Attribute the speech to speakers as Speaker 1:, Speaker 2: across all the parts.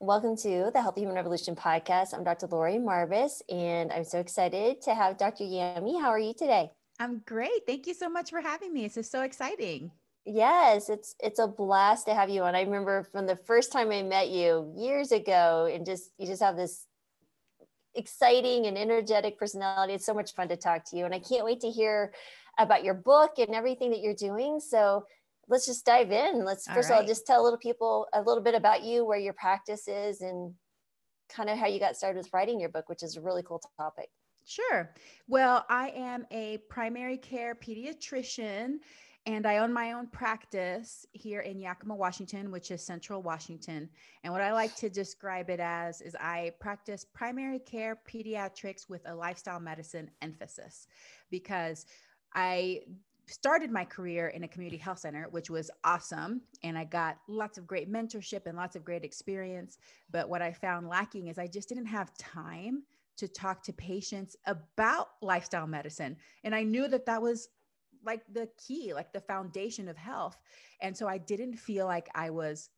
Speaker 1: Welcome to the Healthy Human Revolution podcast. I'm Dr. Laurie Marbas, and I'm so excited to have Dr. Yami. How are you today?
Speaker 2: I'm great. Thank you so much for having me. This is so exciting.
Speaker 1: Yes, it's it's a blast to have you on. I remember from the first time I met you years ago, and just you just have this exciting and energetic personality. It's so much fun to talk to you, and I can't wait to hear about your book and everything that you're doing. So let's just dive in. Let's first right. of all just tell little people a little bit about you, where your practice is, and kind of how you got started with writing your book, which is a really cool topic.
Speaker 2: Sure. Well, I am a primary care pediatrician and I own my own practice here in Yakima, Washington, which is central Washington. And what I like to describe it as is I practice primary care pediatrics with a lifestyle medicine emphasis because I started my career in a community health center, which was awesome. And I got lots of great mentorship and lots of great experience. But what I found lacking is I just didn't have time to talk to patients about lifestyle medicine. And I knew that that was like the key, like the foundation of health. And so I didn't feel like I was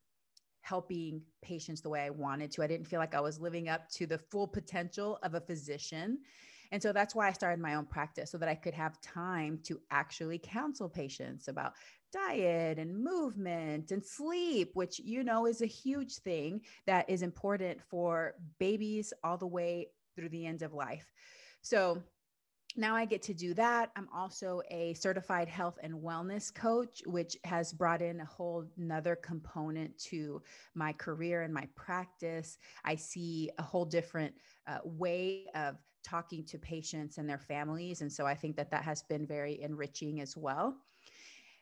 Speaker 2: helping patients the way I wanted to. I didn't feel like I was living up to the full potential of a physician. And so that's why I started my own practice so that I could have time to actually counsel patients about diet and movement and sleep, which you know is a huge thing that is important for babies all the way through the end of life. So now I get to do that. I'm also a certified health and wellness coach, which has brought in a whole nother component to my career and my practice. I see a whole different uh, way of talking to patients and their families. And so I think that that has been very enriching as well.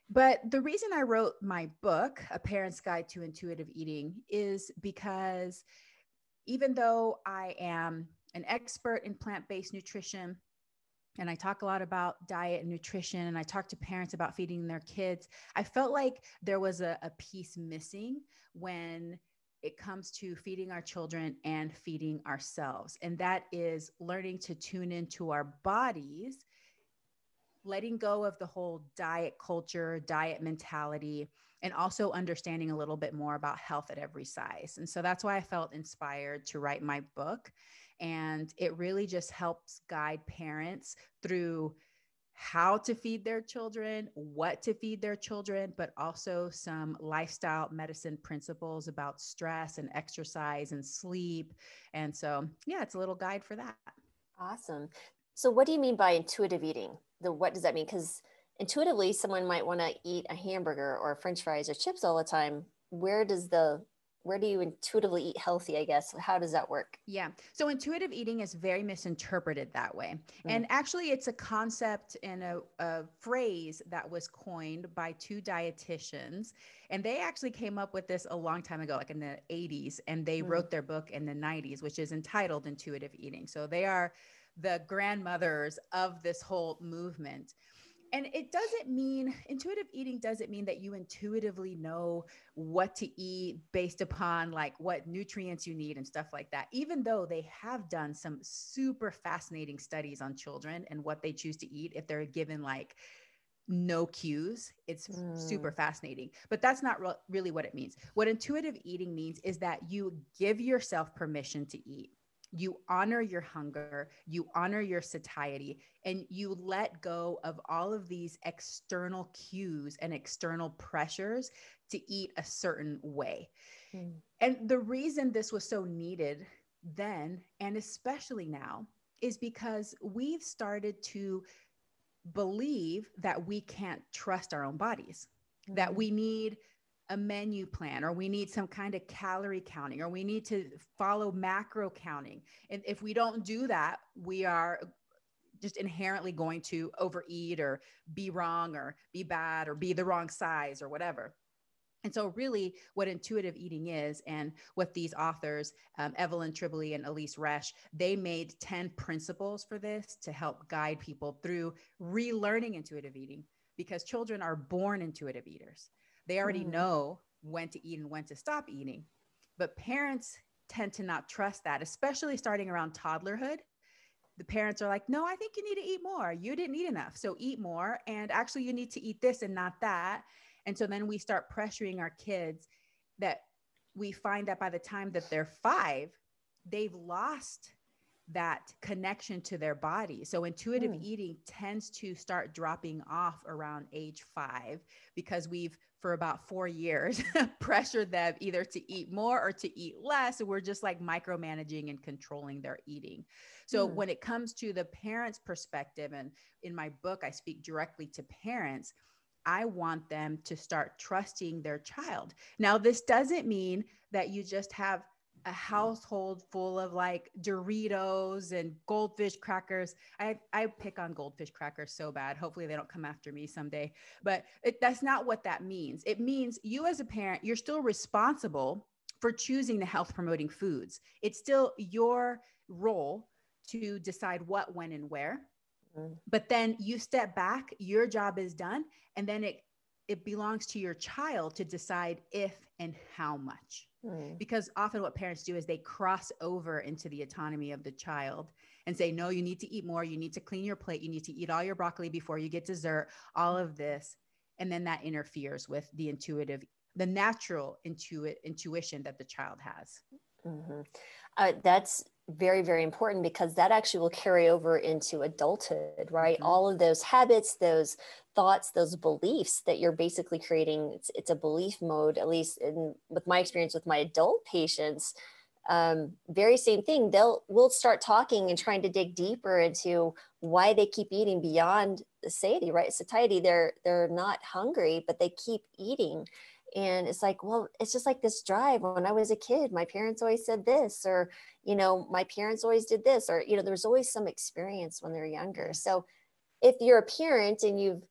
Speaker 2: But the reason I wrote my book, A Parent's Guide to Intuitive Eating, is because even though I am an expert in plant based nutrition, and I talk a lot about diet and nutrition, and I talk to parents about feeding their kids. I felt like there was a, a piece missing when it comes to feeding our children and feeding ourselves. And that is learning to tune into our bodies, letting go of the whole diet culture, diet mentality, and also understanding a little bit more about health at every size. And so that's why I felt inspired to write my book. And it really just helps guide parents through how to feed their children, what to feed their children, but also some lifestyle medicine principles about stress and exercise and sleep. And so, yeah, it's a little guide for that.
Speaker 1: Awesome. So, what do you mean by intuitive eating? The what does that mean? Because intuitively, someone might want to eat a hamburger or French fries or chips all the time. Where does the where do you intuitively eat healthy i guess? How does that work?
Speaker 2: Yeah. So intuitive eating is very misinterpreted that way. Mm. and actually it's a concept and a, a, phrase that was coined by two dietitians and they actually came up with this a long time ago like in the 80s and they mm. wrote their book in the 90s which is entitled intuitive eating. So they are the grandmothers of this whole movement and it doesn't mean intuitive eating doesn't mean that you intuitively know what to eat based upon like what nutrients you need and stuff like that even though they have done some super fascinating studies on children and what they choose to eat if they're given like no cues. It's mm. super fascinating but that's not re- really what it means. What intuitive eating means is that you give yourself permission to eat you honor your hunger, you honor your satiety, and you let go of all of these external cues and external pressures to eat a certain way. Mm. And the reason this was so needed then, and especially now, is because we've started to believe that we can't trust our own bodies, mm. that we need a menu plan or we need some kind of calorie counting or we need to follow macro counting. And if we don't do that, we are just inherently going to overeat or be wrong or be bad or be the wrong size or whatever. And so, really, what intuitive eating is, and what these authors, um, Evelyn Tribole and Elyse Resch, they made 10 principles for this to help guide people through relearning intuitive eating because children are born intuitive eaters. They already mm. know when to eat and when to stop eating. But parents tend to not trust that, especially starting around toddlerhood. The parents are like, no, I think you need to eat more. You didn't eat enough. So eat more. And actually, you need to eat this and not that. And so then we start pressuring our kids that we find that by the time that they're five, they've lost that connection to their body. So intuitive mm. eating tends to start dropping off around age five because we've for about four years pressured them either to eat more or to eat less. So we're just like micromanaging and controlling their eating. So mm. when it comes to the parents' perspective, and in my book, I speak directly to parents. I want them to start trusting their child. Now, this doesn't mean that you just have a household full of like Doritos and goldfish crackers. I, I pick on goldfish crackers so bad. Hopefully they don't come after me someday. But it, that's not what that means. It means you as a parent, you're still responsible for choosing the health promoting foods. It's still your role to decide what, when, and where. Mm. But then you step back, your job is done, and then it it belongs to your child to decide if and how much. Mm. Because often what parents do is they cross over into the autonomy of the child and say, no, you need to eat more. You need to clean your plate. You need to eat all your broccoli before you get dessert, all of this. And then that interferes with the intuitive, the natural intuit, intuition that the child has.
Speaker 1: Mm-hmm. Uh, that's very very important because that actually will carry over into adulthood right? Mm-hmm. all of those habits those thoughts those beliefs that you're basically creating it's, it's a belief mode at least in with my experience with my adult patients um, very same thing. They'll we'll start talking and trying to dig deeper into why they keep eating beyond the satiety right? Satiety they're they're not hungry but they keep eating and it's like well it's just like this drive when i was a kid my parents always said this or you know my parents always did this or you know there's always some experience when they're younger. So if you're a parent and you've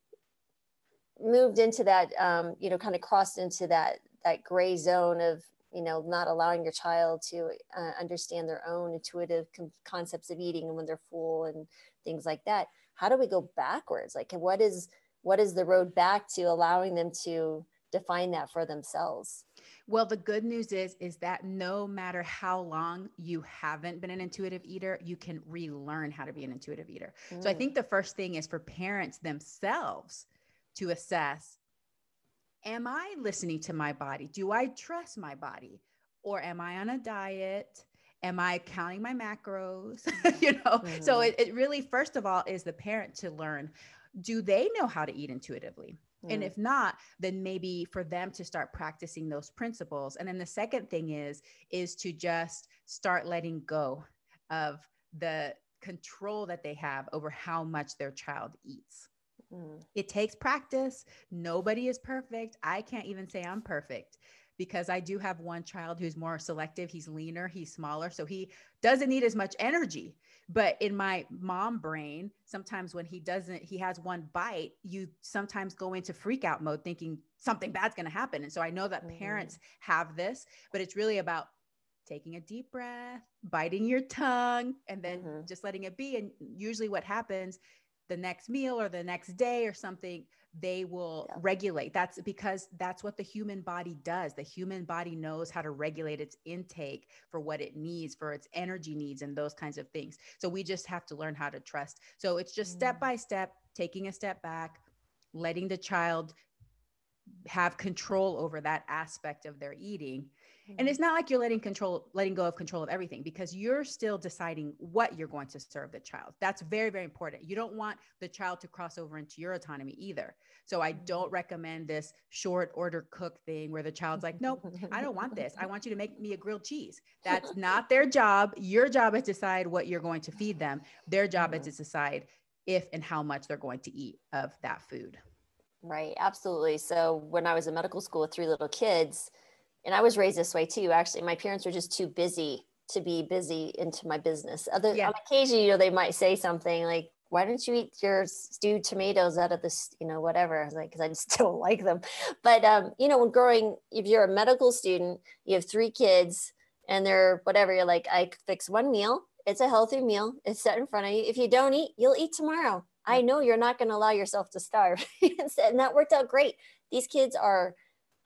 Speaker 1: moved into that um, you know kind of crossed into that that gray zone of you know not allowing your child to uh, understand their own intuitive com- concepts of eating and when they're full and things like that how do we go backwards? Like what is what is the road back to allowing them to define that for themselves?
Speaker 2: Well the good news is is that no matter how long you haven't been an intuitive eater you can relearn how to be an intuitive eater. Mm. so i mm. think the first thing is for parents themselves to assess am i listening to my body? Do i trust my body? Or am i on a diet? Am i counting my macros? You know? Mm. so it, it really first of all is the parent to learn do they know how to eat intuitively and mm. if not, then maybe for them to start practicing those principles. And then the second thing is is to just start letting go of the control that they have over how much their child eats. Mm. It takes practice. Nobody is perfect. I can't even say I'm perfect because I do have one child who's more selective. He's leaner, he's smaller, so he doesn't need as much energy. But in my mom brain, sometimes when he doesn't, he has one bite, you sometimes go into freak out mode thinking something bad's going to happen. And so I know that mm-hmm. parents have this, but it's really about taking a deep breath, biting your tongue, and then mm-hmm. just letting it be. And usually what happens the next meal or the next day or something, they will yeah. regulate. That's because that's what the human body does. The human body knows how to regulate its intake for what it needs, for its energy needs, and those kinds of things. So we just have to learn how to trust. So it's just mm. step by step, taking a step back, letting the child have control over that aspect of their eating and mm-hmm. it's not like you're letting control, letting go of control of everything because you're still deciding what you're going to serve the child. That's very, very important. You don't want the child to cross over into your autonomy either. So I don't mm-hmm. recommend this short order cook thing where the child's like, nope, I don't want this. I want you to make me a grilled cheese. That's not their job. Your job is to decide what you're going to feed them. Their job is mm-hmm. to decide if and how much they're going to eat of that food.
Speaker 1: Right, absolutely. So when I was in medical school with three little kids, and I was raised this way too. Actually, my parents were just too busy to be busy into my business. Other yeah. on occasion, you know, they might say something like, "Why don't you eat your stewed tomatoes out of this?" You know, whatever. I was like, because I just don't like them. But um, you know, when growing, if you're a medical student, you have three kids, and they're whatever. You're like, I fix one meal. It's a healthy meal. It's set in front of you. If you don't eat, you'll eat tomorrow. I know you're not going to allow yourself to starve. and that worked out great. These kids are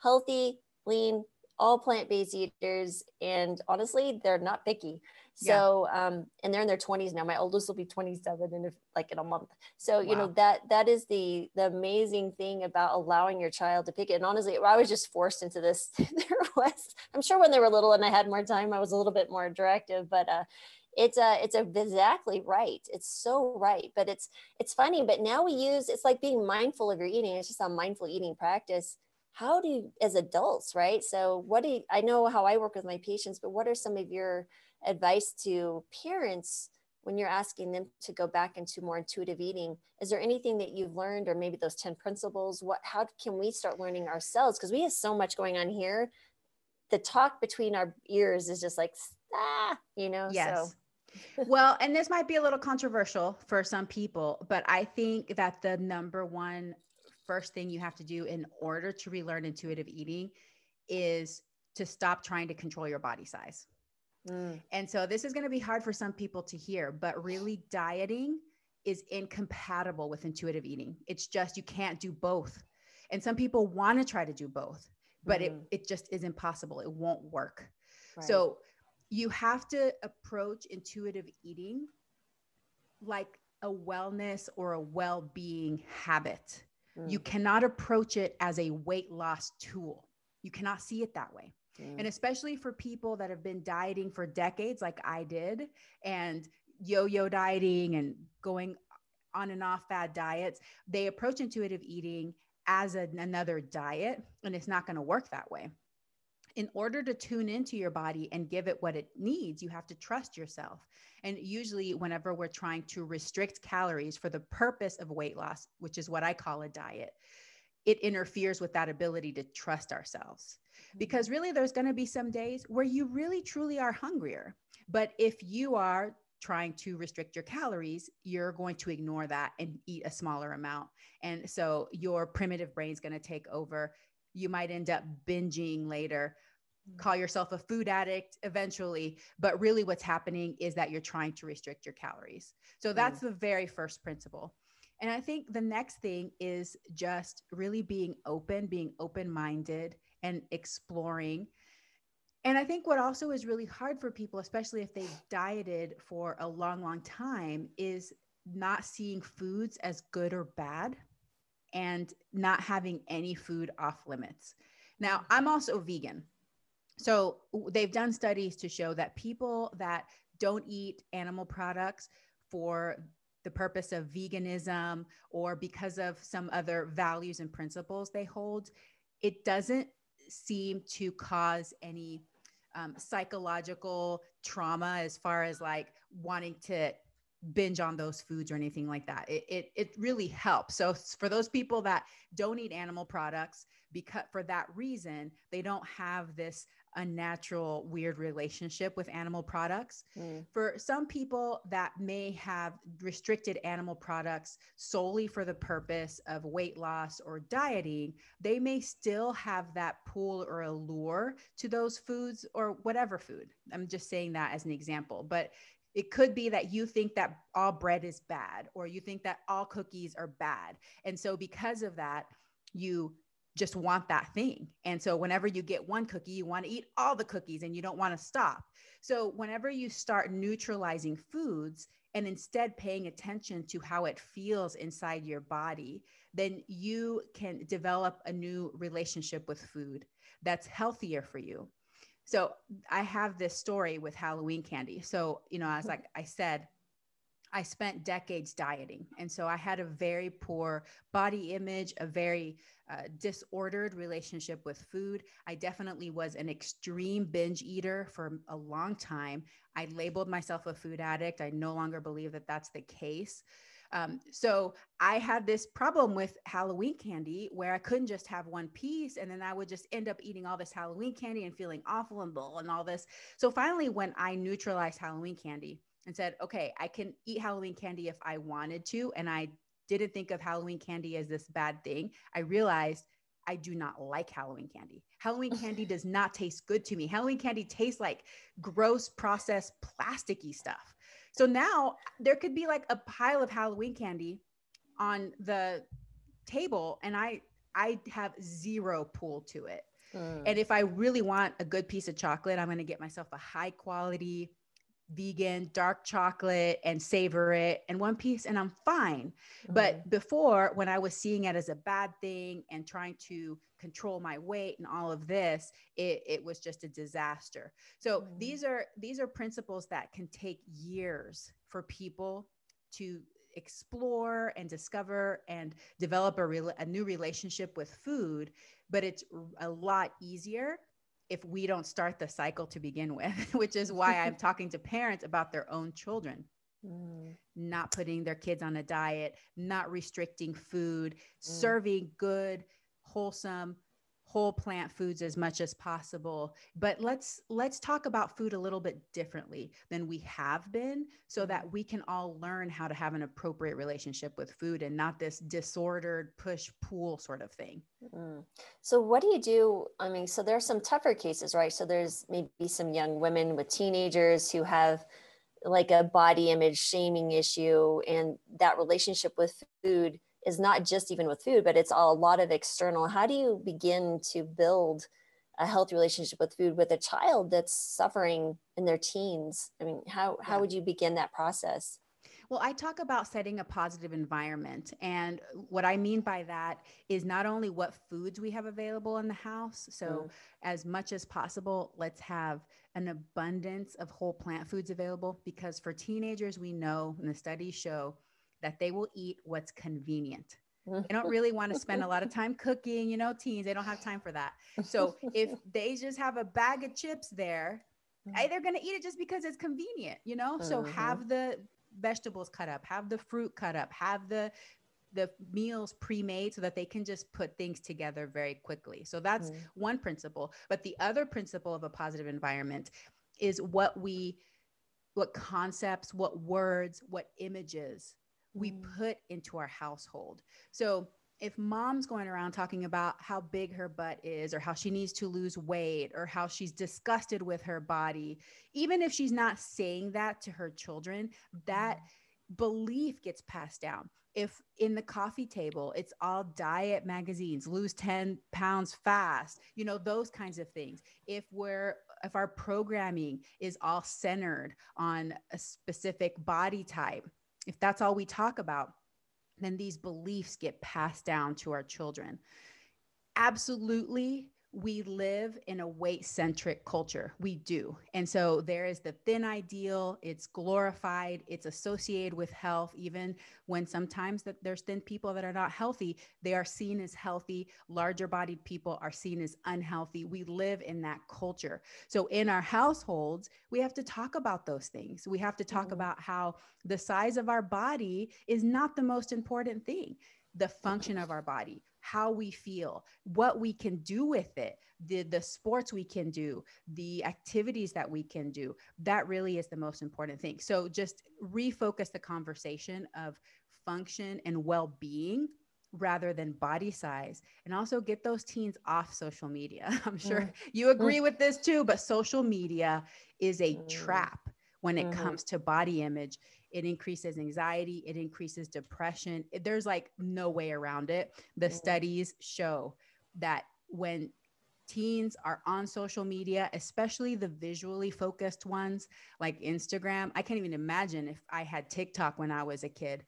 Speaker 1: healthy, lean, all plant-based eaters and honestly they're not picky So, yeah. um, and they're in their 20s now. My oldest will be 27 in a, like in a month. So, you know, that that is the the amazing thing about allowing your child to pick it. And honestly, I was just forced into this. there was, I'm sure when they were little and I had more time, I was a little bit more directive, but uh it's a it's a exactly right it's so right but it's it's funny but now we use it's like being mindful of your eating it's just a mindful eating practice how do you as adults right? So what do you, i know how i work with my patients but what are some of your advice to parents when you're asking them to go back into more intuitive eating? Is there anything that you've learned or maybe those 10 principles? What how can we start learning ourselves? Because we have so much going on here. The talk between our ears is just like ah you know
Speaker 2: yes. So. well and this might be a little controversial for some people but i think that the number one first thing you have to do in order to relearn intuitive eating is to stop trying to control your body size Mm. And so this is going to be hard for some people to hear, but really dieting is incompatible with intuitive eating. It's just you can't do both. And some people want to try to do both, but mm. it, it just is impossible. It won't work. Right. So you have to approach intuitive eating like a wellness or a well being habit. Mm. You cannot approach it as a weight loss tool. You cannot see it that way. And especially for people that have been dieting for decades, like I did, and yo yo dieting and going on and off fad diets, they approach intuitive eating as a, another diet, and it's not going to work that way. In order to tune into your body and give it what it needs, you have to trust yourself. And usually, whenever we're trying to restrict calories for the purpose of weight loss, which is what I call a diet, it interferes with that ability to trust ourselves mm-hmm. because really there's going to be some days where you really truly are hungrier. But if you are trying to restrict your calories, you're going to ignore that and eat a smaller amount. And so your primitive brain is going to take over. You might end up binging later, call yourself a food addict eventually. But really, what's happening is that you're trying to restrict your calories. So that's mm. the very first principle. And I think the next thing is just really being open, being open minded, and exploring. And I think what also is really hard for people, especially if they've dieted for a long, long time, is not seeing foods as good or bad and not having any food off limits. Now, I'm also vegan. So they've done studies to show that people that don't eat animal products for the purpose of veganism or because of some other values and principles they hold, it doesn't seem to cause any um, psychological trauma as far as like wanting to binge on those foods or anything like that. It, it, it really helps. So for those people that don't eat animal products, because for that reason, they don't have this unnatural, weird relationship with animal products. Mm. For some people that may have restricted animal products solely for the purpose of weight loss or dieting, they may still have that pull or allure to those foods or whatever food. I'm just saying that as an example. But it could be that you think that all bread is bad or you think that all cookies are bad. And so, because of that, you just want that thing. And so whenever you get one cookie, you want to eat all the cookies and you don't want to stop. So whenever you start neutralizing foods and instead paying attention to how it feels inside your body, then you can develop a new relationship with food that's healthier for you. So I have this story with Halloween candy. So, you know, as like I said, I spent decades dieting. And so I had a very poor body image, a very uh, disordered relationship with food. I definitely was an extreme binge eater for a long time. I labeled myself a food addict. I no longer believe that that's the case. Um, so I had this problem with Halloween candy where I couldn't just have one piece and then I would just end up eating all this Halloween candy and feeling awful and blah and all this. So finally, when I neutralized Halloween candy, and said, okay, I can eat Halloween candy if I wanted to. And I didn't think of Halloween candy as this bad thing. I realized I do not like Halloween candy. Halloween candy does not taste good to me. Halloween candy tastes like gross processed plasticky stuff. So now there could be like a pile of Halloween candy on the table and I I have zero pull to it. Mm. And if I really want a good piece of chocolate, I'm going to get myself a high quality vegan dark chocolate and savor it and one piece and I'm fine. Mm-hmm. But before when I was seeing it as a bad thing and trying to control my weight and all of this, it, it was just a disaster. So mm-hmm. these are these are principles that can take years for people to explore and discover and develop a, re- a new relationship with food but it's a lot easier if we don't start the cycle to begin with, which is why I'm talking to parents about their own children. Mm. Not putting their kids on a diet, not restricting food, mm. serving good, wholesome, whole plant foods as much as possible. But let's let's talk about food a little bit differently than we have been so that we can all learn how to have an appropriate relationship with food and not this disordered push pull sort of thing. Mm.
Speaker 1: so what do you do? I mean so there are some tougher cases right? So there's maybe some young women with teenagers who have like a body image shaming issue and that relationship with food is not just even with food, but it's all, a lot of external. How do you begin to build a healthy relationship with food with a child that's suffering in their teens? I mean, how, how yeah. would you begin that process?
Speaker 2: Well, I talk about setting a positive environment. And what I mean by that is not only what foods we have available in the house. So, mm. as much as possible, let's have an abundance of whole plant foods available because for teenagers, we know and the studies show that they will eat what's convenient. They don't really want to spend a lot of time cooking, you know, teens, they don't have time for that. So if they just have a bag of chips there, they're going to eat it just because it's convenient, you know? So mm-hmm. have the vegetables cut up, have the fruit cut up, have the the meals pre-made so that they can just put things together very quickly. So that's mm. one principle, but the other principle of a positive environment is what we what concepts, what words, what images we mm. put into our household. So if mom's going around talking about how big her butt is or how she needs to lose weight or how she's disgusted with her body, even if she's not saying that to her children, that mm. belief gets passed down. If in the coffee table, it's all diet magazines, lose 10 pounds fast, you know, those kinds of things. If we're if our programming is all centered on a specific body type, if that's all we talk about, then these beliefs get passed down to our children. Absolutely, we live in a weight centric culture. We do. And so there is the thin ideal, it's glorified, it's associated with health, even when sometimes that there's thin people that are not healthy, they are seen as healthy. Larger bodied people are seen as unhealthy. We live in that culture. So in our households, we have to talk about those things. We have to talk mm-hmm. about how the size of our body is not the most important thing the function of our body how we feel, what we can do with it, the, the sports we can do, the activities that we can do. That really is the most important thing. So just refocus the conversation of function and well being rather than body size and also get those teens off social media. I'm sure mm. you agree with this too, but social media is a mm. trap when it mm-hmm. comes to body image it increases anxiety, it increases depression. There's like no way around it. The mm-hmm. studies show that when teens are on social media, especially the visually focused ones like Instagram. I can't even imagine if I had TikTok when I was a kid.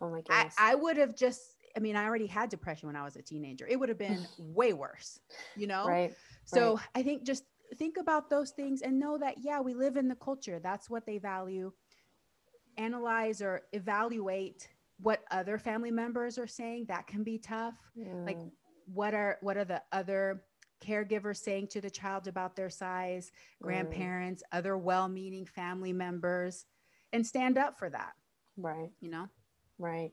Speaker 1: Oh my goodness.
Speaker 2: I, I would have just, I mean, I already had depression when I was a teenager. It would have been way worse, you know?
Speaker 1: Right.
Speaker 2: So
Speaker 1: right.
Speaker 2: I think just think about those things and know that, yeah, we live in the culture. That's what they value analyze or evaluate what other family members are saying that can be tough mm. like what are what are the other caregivers saying to the child about their size mm. grandparents mm. other well-meaning family members and stand up for that
Speaker 1: right
Speaker 2: you know
Speaker 1: right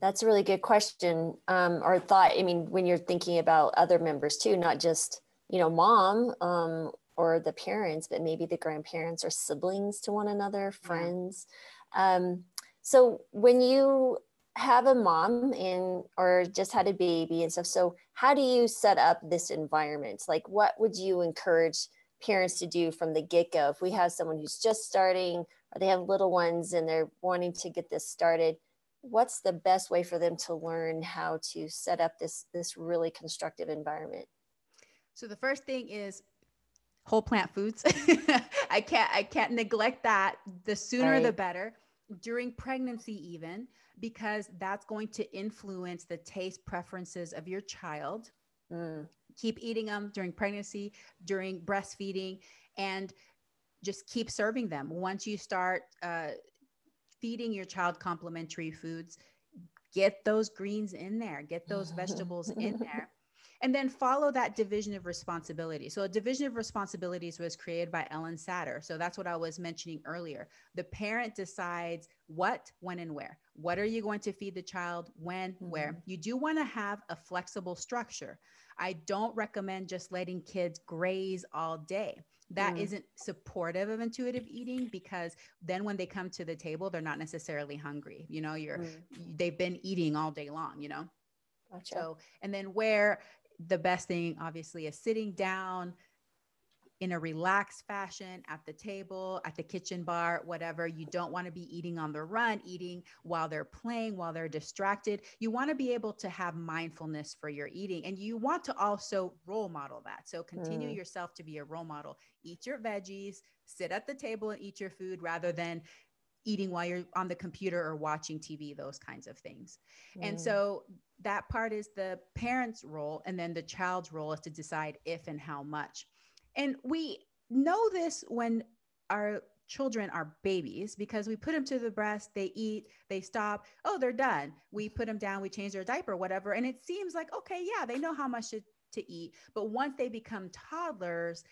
Speaker 1: that's a really good question um, or thought i mean when you're thinking about other members too not just you know mom um, or the parents but maybe the grandparents or siblings to one another friends yeah um, so when you have a mom and or just had a baby and stuff, so how do you set up this environment? Like, what would you encourage parents to do from the get go? If we have someone who's just starting or they have little ones and they're wanting to get this started, what's the best way for them to learn how to set up this this really constructive environment?
Speaker 2: So the first thing is whole plant foods. I can't I can't neglect that. The sooner right. the better. During pregnancy even because that's going to influence the taste preferences of your child. Mm. Keep eating them during pregnancy, during breastfeeding, and just keep serving them. Once you start uh, feeding your child complementary foods, get those greens in there, get those vegetables in there and then follow that division of responsibility. So, a division of responsibilities was created by Ellen Satter. So, that's what I was mentioning earlier. The parent decides what, when, and where. What are you going to feed the child, when, mm-hmm. where? You do want to have a flexible structure. I don't recommend just letting kids graze all day. That mm. not supportive of intuitive eating because then when they come to the table, they're not necessarily hungry. You know, you're mm. they've been eating all day long, you know. Gotcha. So, and then where the best thing obviously is sitting down in a relaxed fashion at the table, at the kitchen bar, whatever. You don't want to be eating on the run, eating while they're playing, while they're distracted. You want to be able to have mindfulness for your eating and you want to also role model that. So continue mm. yourself to be a role model. Eat your veggies, sit at the table and eat your food rather than eating while you're on the computer or watching TV, those kinds of things. Mm. And so that part is the parent's role. And then the child's role is to decide if and how much. And we know this when our children are babies because we put them to the breast, they eat, they stop, oh, they're done. We put them down, we change their diaper, whatever. And it seems like, okay, yeah, they know how much to, to eat. But once they become toddlers,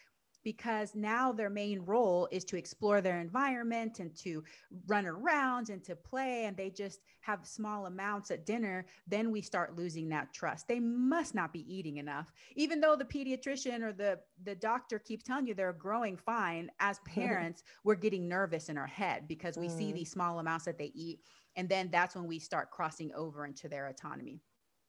Speaker 2: because now their main role is to explore their environment and to run around and to play and they just have small amounts at dinner then we start losing that trust. They must not be eating enough. Even though the pediatrician or the the doctor keeps telling you they're growing fine as parents we're getting nervous in our head because we mm. see these small amounts that they eat and then that's when we start crossing over into their autonomy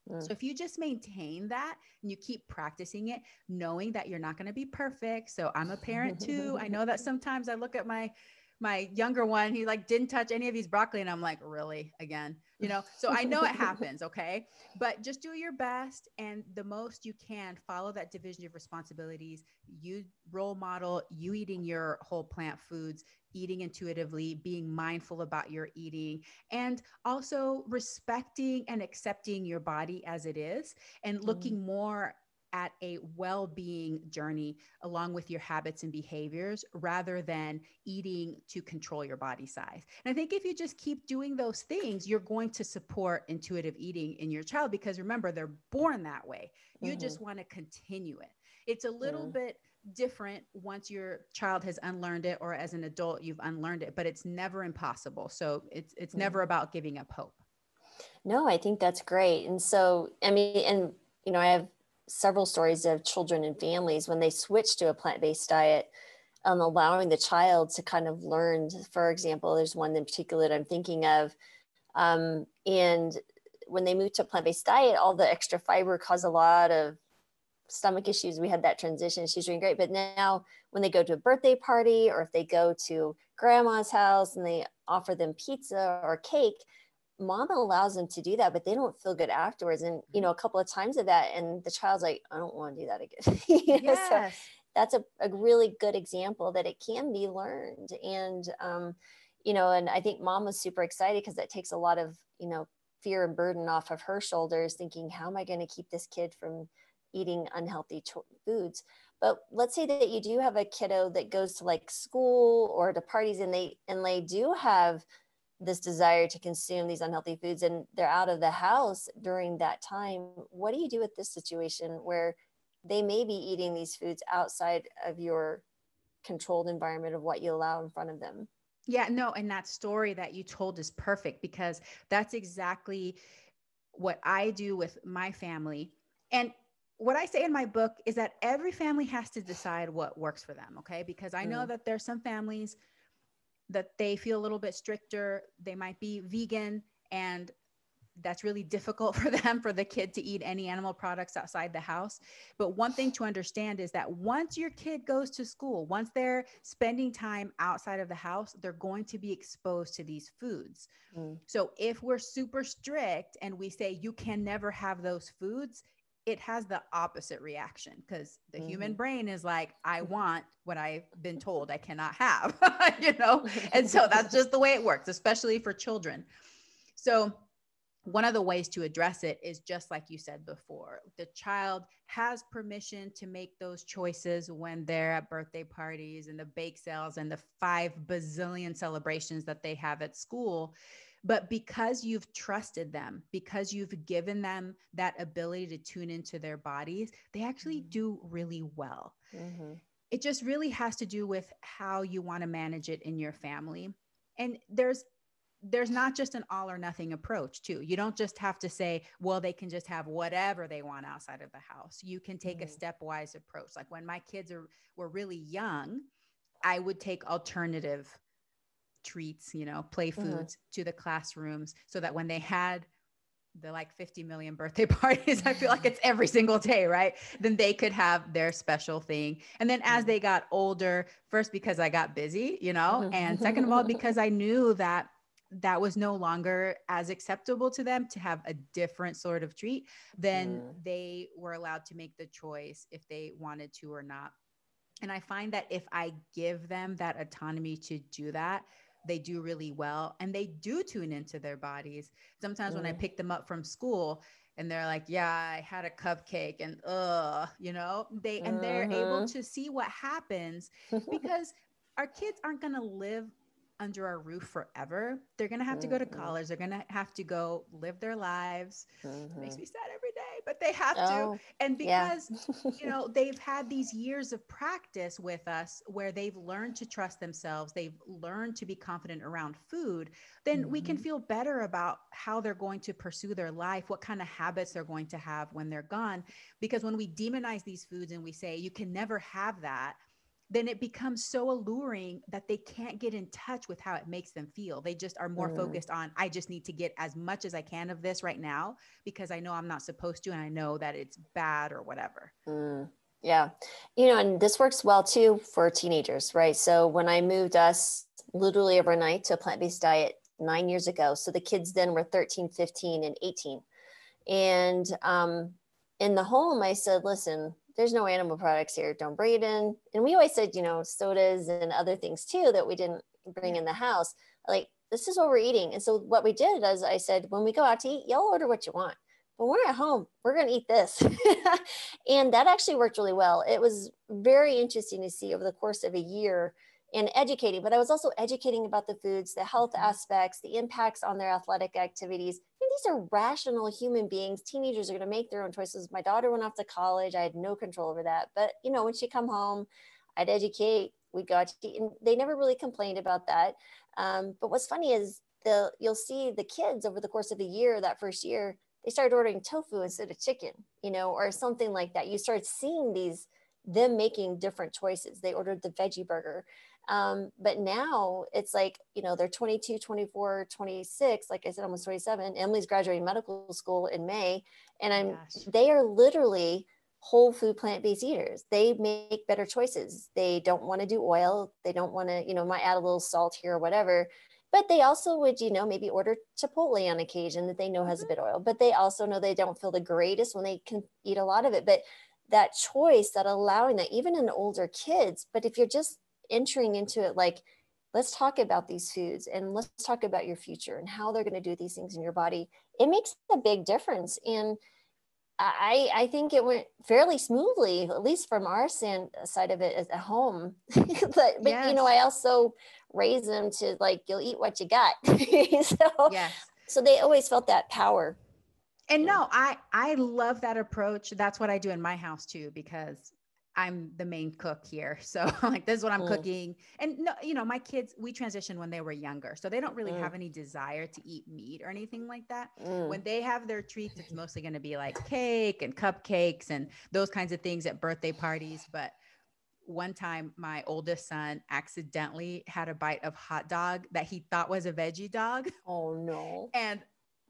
Speaker 2: Mm. So if you just maintain that and you keep practicing it, knowing that you're not going to be perfect. So I'm a parent too. I know that sometimes I look at my my younger one, he like didn't touch any of his broccoli and I'm like, "Really? Again?" You know. So I know it happens, okay? But just do your best and the most you can follow that division of responsibilities. You role model you eating your whole plant foods, eating intuitively, being mindful about your eating, and also respecting and accepting your body as it is and mm-hmm. looking mm. more at a well being journey along with your habits and behaviors rather than eating to control your body size. And I think if you just keep doing those things, you're going to support intuitive eating in your child because remember, they're born that way. You mm-hmm. just want to continue it. It's a little mm. bit different once your child has unlearned it or as an adult you've unlearned it but it's never impossible so it's it's never mm-hmm. about giving up hope
Speaker 1: no i think that's great and so i mean and you know i have several stories of children and families when they switch to a plant-based diet um, allowing the child to kind of learn for example there's one in particular that i'm thinking of um, and when they moved to a plant-based diet all the extra fiber caused a lot of stomach issues, we had that transition. She's doing great. But now, when they go to a birthday party or if they go to grandma's house and they offer them pizza or cake, mama allows them to do that, but they don't feel good afterwards. And, you know, a couple of times of that, and the child's like, I don't want to do that again. yes. so that's a, a really good example that it can be learned. And, um, you know, and I think mom was super excited because that takes a lot of, you know, fear and burden off of her shoulders, thinking, how am I going to keep this kid from eating unhealthy cho- foods but let's say that you do have a kiddo that goes to like school or to parties and they and they do have this desire to consume these unhealthy foods and they're out of the house during that time what do you do with this situation where they may be eating these foods outside of your controlled environment of what you allow in front of them
Speaker 2: yeah no and that story that you told is perfect because that's exactly what i do with my family and what I say in my book is that every family has to decide what works for them. Okay. Because I know mm. that there's some families that they feel a little bit stricter. They might be vegan and that's really difficult for them for the kid to eat any animal products outside the house. But one thing to understand is that once your kid goes to school, once they're spending time outside of the house, they're going to be exposed to these foods. Mm. So if we're super strict and we say you can never have those foods, it has the opposite reaction because the mm-hmm. human brain is like, I want what I've been told I cannot have, you know? And so that's just the way it works, especially for children. So, one of the ways to address it is just like you said before the child has permission to make those choices when they're at birthday parties and the bake sales and the five bazillion celebrations that they have at school but because you've trusted them, because you've given them that ability to tune into their bodies, they actually mm-hmm. do really well. Mm-hmm. It just really has to do with how you want to manage it in your family. And there's there's not just an all or nothing approach too you don't just have to say well they can just have whatever they want outside of the house you can take mm-hmm. a stepwise approach like when my kids are were really young i would take alternative treats, you know, play mm-hmm. foods mm-hmm. to the classrooms so that when they had the like 50 million birthday parties, I feel like it's every single day, right? Then they could have their special thing. And then as they got older, first because I got busy, you know, mm-hmm. and second of all, because I knew that that was no longer as acceptable to them to have a different sort of treat, then they were allowed to make the choice if they wanted to or not. And I find that if I give them that autonomy to do that, they do really well and they do tune into their bodies. Sometimes mm. when I mm. pick them up from school and they're like, yeah, I had a cupcake and uh, you know, they and they're able mm-hmm. to see what happens because our kids aren't going to live under our roof forever. They're going to have to go to mm-hmm. college. They're going to have to go live their lives. Mm-hmm. makes me sad every day, but they have oh, to. And because, yeah. you know, they've had these years of practice with us where they've learned to trust themselves, they've learned to be confident around food, then mm-hmm. we can mm-hmm. feel better about how they're going to pursue their life, what kind of habits they're going to have when they're gone. Because when we demonize these foods and we say, you can never have that, then it becomes so alluring that they can't get in touch with how it makes them feel. They just are more mm. focused on, I just need to get as much as I can of this right now because I know I'm not supposed to and I know that it's bad or whatever.
Speaker 1: Mm. Yeah. You know, and this works well too for teenagers, right? So when I moved us literally overnight to a plant based diet nine years ago, so the kids then were 13, 15, and 18. And um, in the home, I said, listen, there's no animal products here. Don't bring it in. And we always said, you know, sodas and other things too that we didn't bring in the house. Like, this is what we're eating. And so what we did is I said, when we go out to eat, y'all order what you want. But we're at home, we're going to eat this. and that actually worked really well. It was very interesting to see over the course of a year and educating, but I was also educating about the foods, the health mm-hmm. aspects, the impacts on their athletic activities, these are rational human beings. Teenagers are going to make their own choices. My daughter went off to college. I had no control over that. But, you know, when she come home, I'd educate, we'd go out to eat. And they never really complained about that. Um, but what's funny is the you'll see the kids over the course of a year, that first year, they started ordering tofu instead of chicken, you know, or something like that. You start seeing these them making different choices. They ordered the veggie burger. Um, but now it's like, you know, they're 22, 24, 26, like I said, almost 27. Emily's graduating medical school in May. And I'm, Gosh. they are literally whole food plant-based eaters. They make better choices. They don't want to do oil. They don't want to, you know, might add a little salt here or whatever. But they also would, you know, maybe order Chipotle on occasion that they know has a mm-hmm. bit of oil. But they also know they don't feel the greatest when they can eat a lot of it. But that choice, that allowing that, even in older kids, but if you're just entering into it like let's talk about these foods and let's talk about your future and how they're going to do these things in your body it makes a big difference and I, I think it went fairly smoothly, at least from our side of it at home. but, but yes. you know, I also raise them to like, you'll eat what you got. so, yes. so they always felt that power.
Speaker 2: And no, I, I love that approach. That's what I do in my house too, because I'm the main cook here. So like this is what I'm mm. cooking. And no, you know, my kids, we transitioned when they were younger. So they don't really mm. have any desire to eat meat or anything like that. Mm. When they have their treats, it's mostly going to be like cake and cupcakes and those kinds of things at birthday parties. But one time my oldest son accidentally had a bite of hot dog that he thought was a veggie dog.
Speaker 1: Oh no.
Speaker 2: And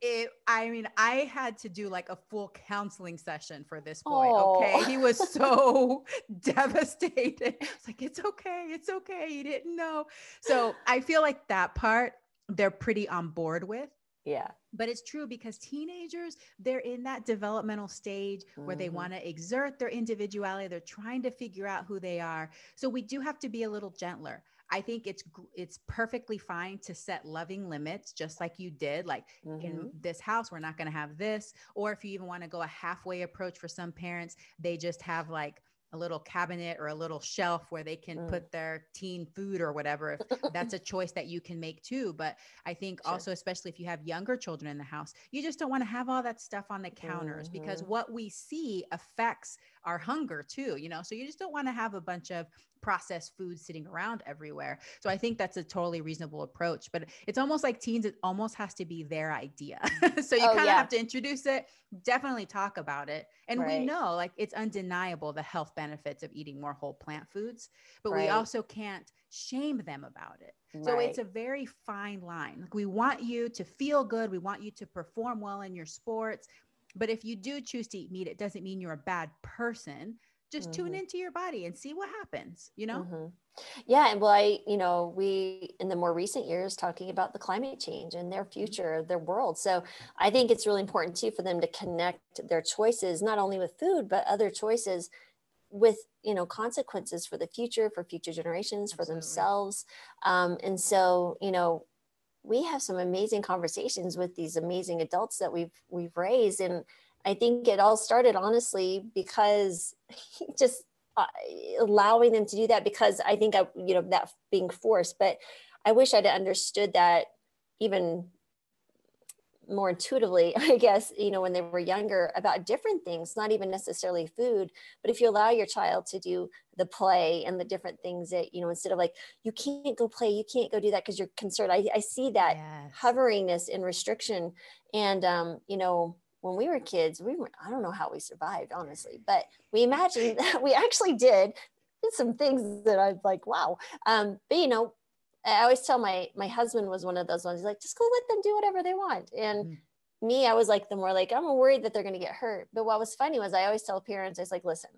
Speaker 2: it i mean i had to do like a full counseling session for this boy oh. okay he was so devastated it's like it's okay it's okay he didn't know so i feel like that part they're pretty on board with
Speaker 1: Yeah.
Speaker 2: But it's true because teenagers, they're in that developmental stage where they
Speaker 1: Mhm.
Speaker 2: want to exert their individuality. They're trying to figure out who they are. So we do have to be a little gentler. I think it's it's perfectly fine to set loving limits, just like you did. Like in
Speaker 1: Mhm.
Speaker 2: this house, we're not going to have this. Or if you even want to go a halfway approach for some parents, they just have like a little cabinet or a little shelf where they can
Speaker 1: Mm.
Speaker 2: put their teen food or whatever. If that's a choice that you can make too. But I think
Speaker 1: Sure.
Speaker 2: also, especially if you have younger children in the house, you just don't want to have all that stuff on the counters because
Speaker 1: Mhm.
Speaker 2: what we see affects our hunger too, you know? So you just don't want to have a bunch of processed food sitting around everywhere. So I think that's a totally reasonable approach, but it's almost like teens, it almost has to be their idea. so you
Speaker 1: Oh,
Speaker 2: kind of
Speaker 1: yeah.
Speaker 2: have to introduce it, definitely talk about it. And we know like it's undeniable the health benefits of eating more whole plant foods, but we also can't shame them about it. So
Speaker 1: Right.
Speaker 2: it's a very fine line. Like we want you to feel good, we want you to perform well in your sports. But if you do choose to eat meat, it doesn't mean you're a bad person. Just tune
Speaker 1: Mhm.
Speaker 2: into your body and see what happens, you know?
Speaker 1: Mhm. Yeah, and well, I, you know, we in the more recent years talking about the climate change and their future, their world. So I think it's really important too for them to connect their choices not only with food but other choices with you know consequences for the future, for future generations, for
Speaker 2: Absolutely.
Speaker 1: themselves. Um, and so you know, we have some amazing conversations with these amazing adults that we've we've raised, and I think it all started honestly because just uh, allowing them to do that because I think I, you know, that being forced, but I wish I'd understood that even more intuitively, I guess, you know, when they were younger about different things, not even necessarily food, but if you allow your child to do the play and the different things that, you know, instead of like, you can't go play, you can't go do that because you're concerned. I, I see that
Speaker 2: Yes.
Speaker 1: hoveringness and restriction. And, um, you know, when we were kids, we were, I don't know how we survived, honestly, but we imagined that we actually did some things that I'm like, wow. Um, but you know, I always tell my, my husband was one of those ones. He's like, just go let them do whatever they want. And
Speaker 2: Mm.
Speaker 1: me, I was like, the more like, I'm worried that they're going to get hurt. But what was funny was I always tell parents, I was like, listen,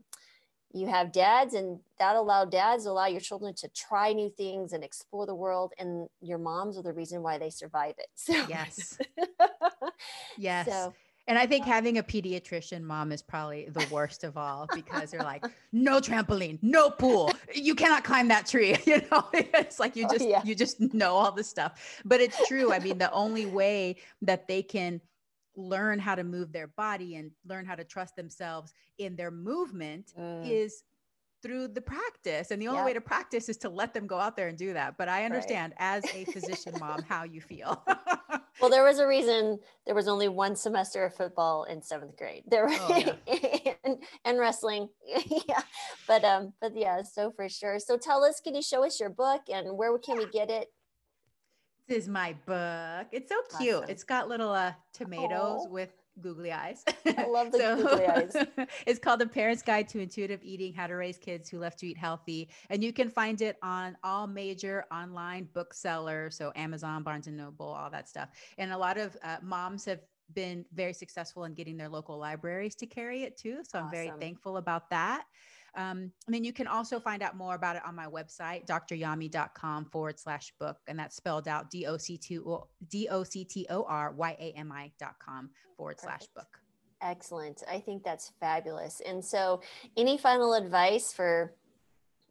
Speaker 1: you have dads and that allow dads allow your children to try new things and explore the world. And your moms are the reason why they survive it. So
Speaker 2: Yes. Yes.
Speaker 1: So
Speaker 2: And I think having a pediatrician mom is probably the worst of all because they're like, no trampoline, no pool, you cannot climb that tree. You know, it's like you
Speaker 1: Oh,
Speaker 2: just
Speaker 1: yeah.
Speaker 2: you just know all this stuff. But it's true. I mean, the only way that they can learn how to move their body and learn how to trust themselves in their movement
Speaker 1: mm,
Speaker 2: is through the practice. And the only
Speaker 1: Yeah.
Speaker 2: way to practice is to let them go out there and do that. But I understand as a physician mom how you feel.
Speaker 1: well, there was a reason there was only one semester of football in seventh grade. There
Speaker 2: Oh,
Speaker 1: and, and wrestling. yeah. But um, but yeah, so for sure. So tell us, can you show us your book and where can we get it?
Speaker 2: This is my book. It's so cute.
Speaker 1: Awesome.
Speaker 2: It's got little uh, tomatoes
Speaker 1: Aw.
Speaker 2: with googly eyes.
Speaker 1: I love the googly eyes.
Speaker 2: it's called The Parent's Guide to Intuitive Eating How to Raise Kids Who Love to Eat Healthy. And you can find it on all major online booksellers. So Amazon, Barnes and Noble, all that stuff. And a lot of uh, moms have been very successful in getting their local libraries to carry it too. So I'm very thankful about that. Um, and then you can also find out more about it on my website, doctoryami.com forward slash book. And that's spelled out D O C T O R Y A M I.com forward slash book.
Speaker 1: Excellent. I think that's fabulous. And so, any final advice for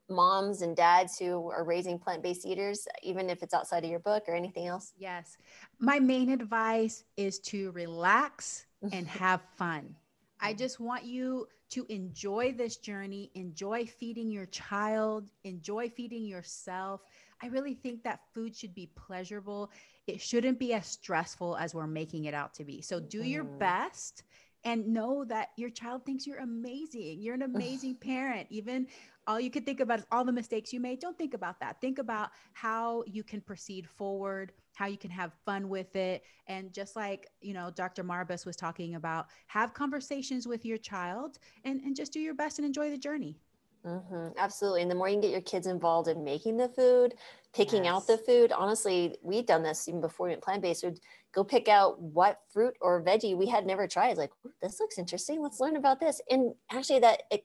Speaker 1: moms and dads who are raising plant-based eaters, even if it's outside of your book or anything else?
Speaker 2: Yes. My main advice is to relax and have fun. I just want you to enjoy this journey, enjoy feeding your child, enjoy feeding yourself. I really think that food should be pleasurable. It shouldn't be as stressful as we're making it out to be. So do your
Speaker 1: Mhm.
Speaker 2: best and know that your child thinks you're amazing. You're an amazing parent. Even all you could think about is all the mistakes you made. Don't think about that. Think about how you can proceed forward, how you can have fun with it. And just like, you know, Dr. Marbas was talking about, have conversations with your child and, and just do your best and enjoy the journey.
Speaker 1: hmm absolutely. And the more you can get your kids involved in making the food, picking out the food, honestly, we'd done this even before we went plant based. We'd go pick out what fruit or veggie we had never tried. Like, this looks interesting. Let's learn about this. And actually, that it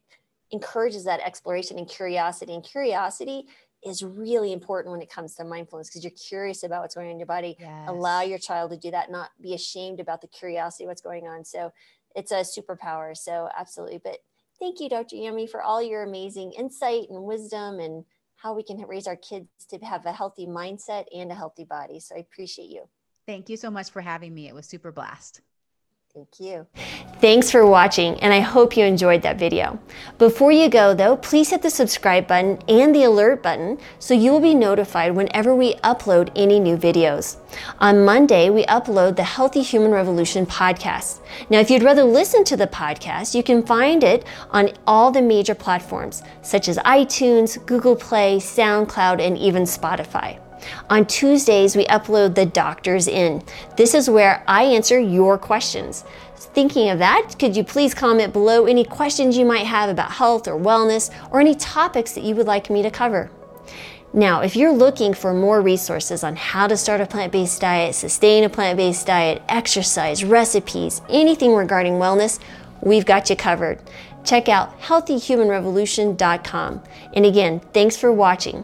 Speaker 1: encourages that exploration and curiosity. And curiosity is really important when it comes to mindfulness because you're curious about what's going on in your body.
Speaker 2: Yes.
Speaker 1: Allow your child to do that, not be ashamed about the curiosity what's going on. So it's a superpower. So absolutely. But thank you, Dr. Yami, for all your amazing insight and wisdom and how we can raise our kids to have a healthy mindset and a healthy body. So I appreciate you.
Speaker 2: Thank you so much for having me. It was super blast.
Speaker 1: Thank you. Thanks for watching, and I hope you enjoyed that video. Before you go, though, please hit the subscribe button and the alert button so you will be notified whenever we upload any new videos. On Monday, we upload the Healthy Human Revolution podcast. Now, if you'd rather listen to the podcast, you can find it on all the major platforms, such as iTunes, Google Play, SoundCloud, and even Spotify. On Tuesdays, we upload the Doctors In. This is where I answer your questions. Thinking of that, could you please comment below any questions you might have about health or wellness or any topics that you would like me to cover? Now, if you're looking for more resources on how to start a plant based diet, sustain a plant based diet, exercise, recipes, anything regarding wellness, we've got you covered. Check out healthyhumanrevolution.com. And again, thanks for watching.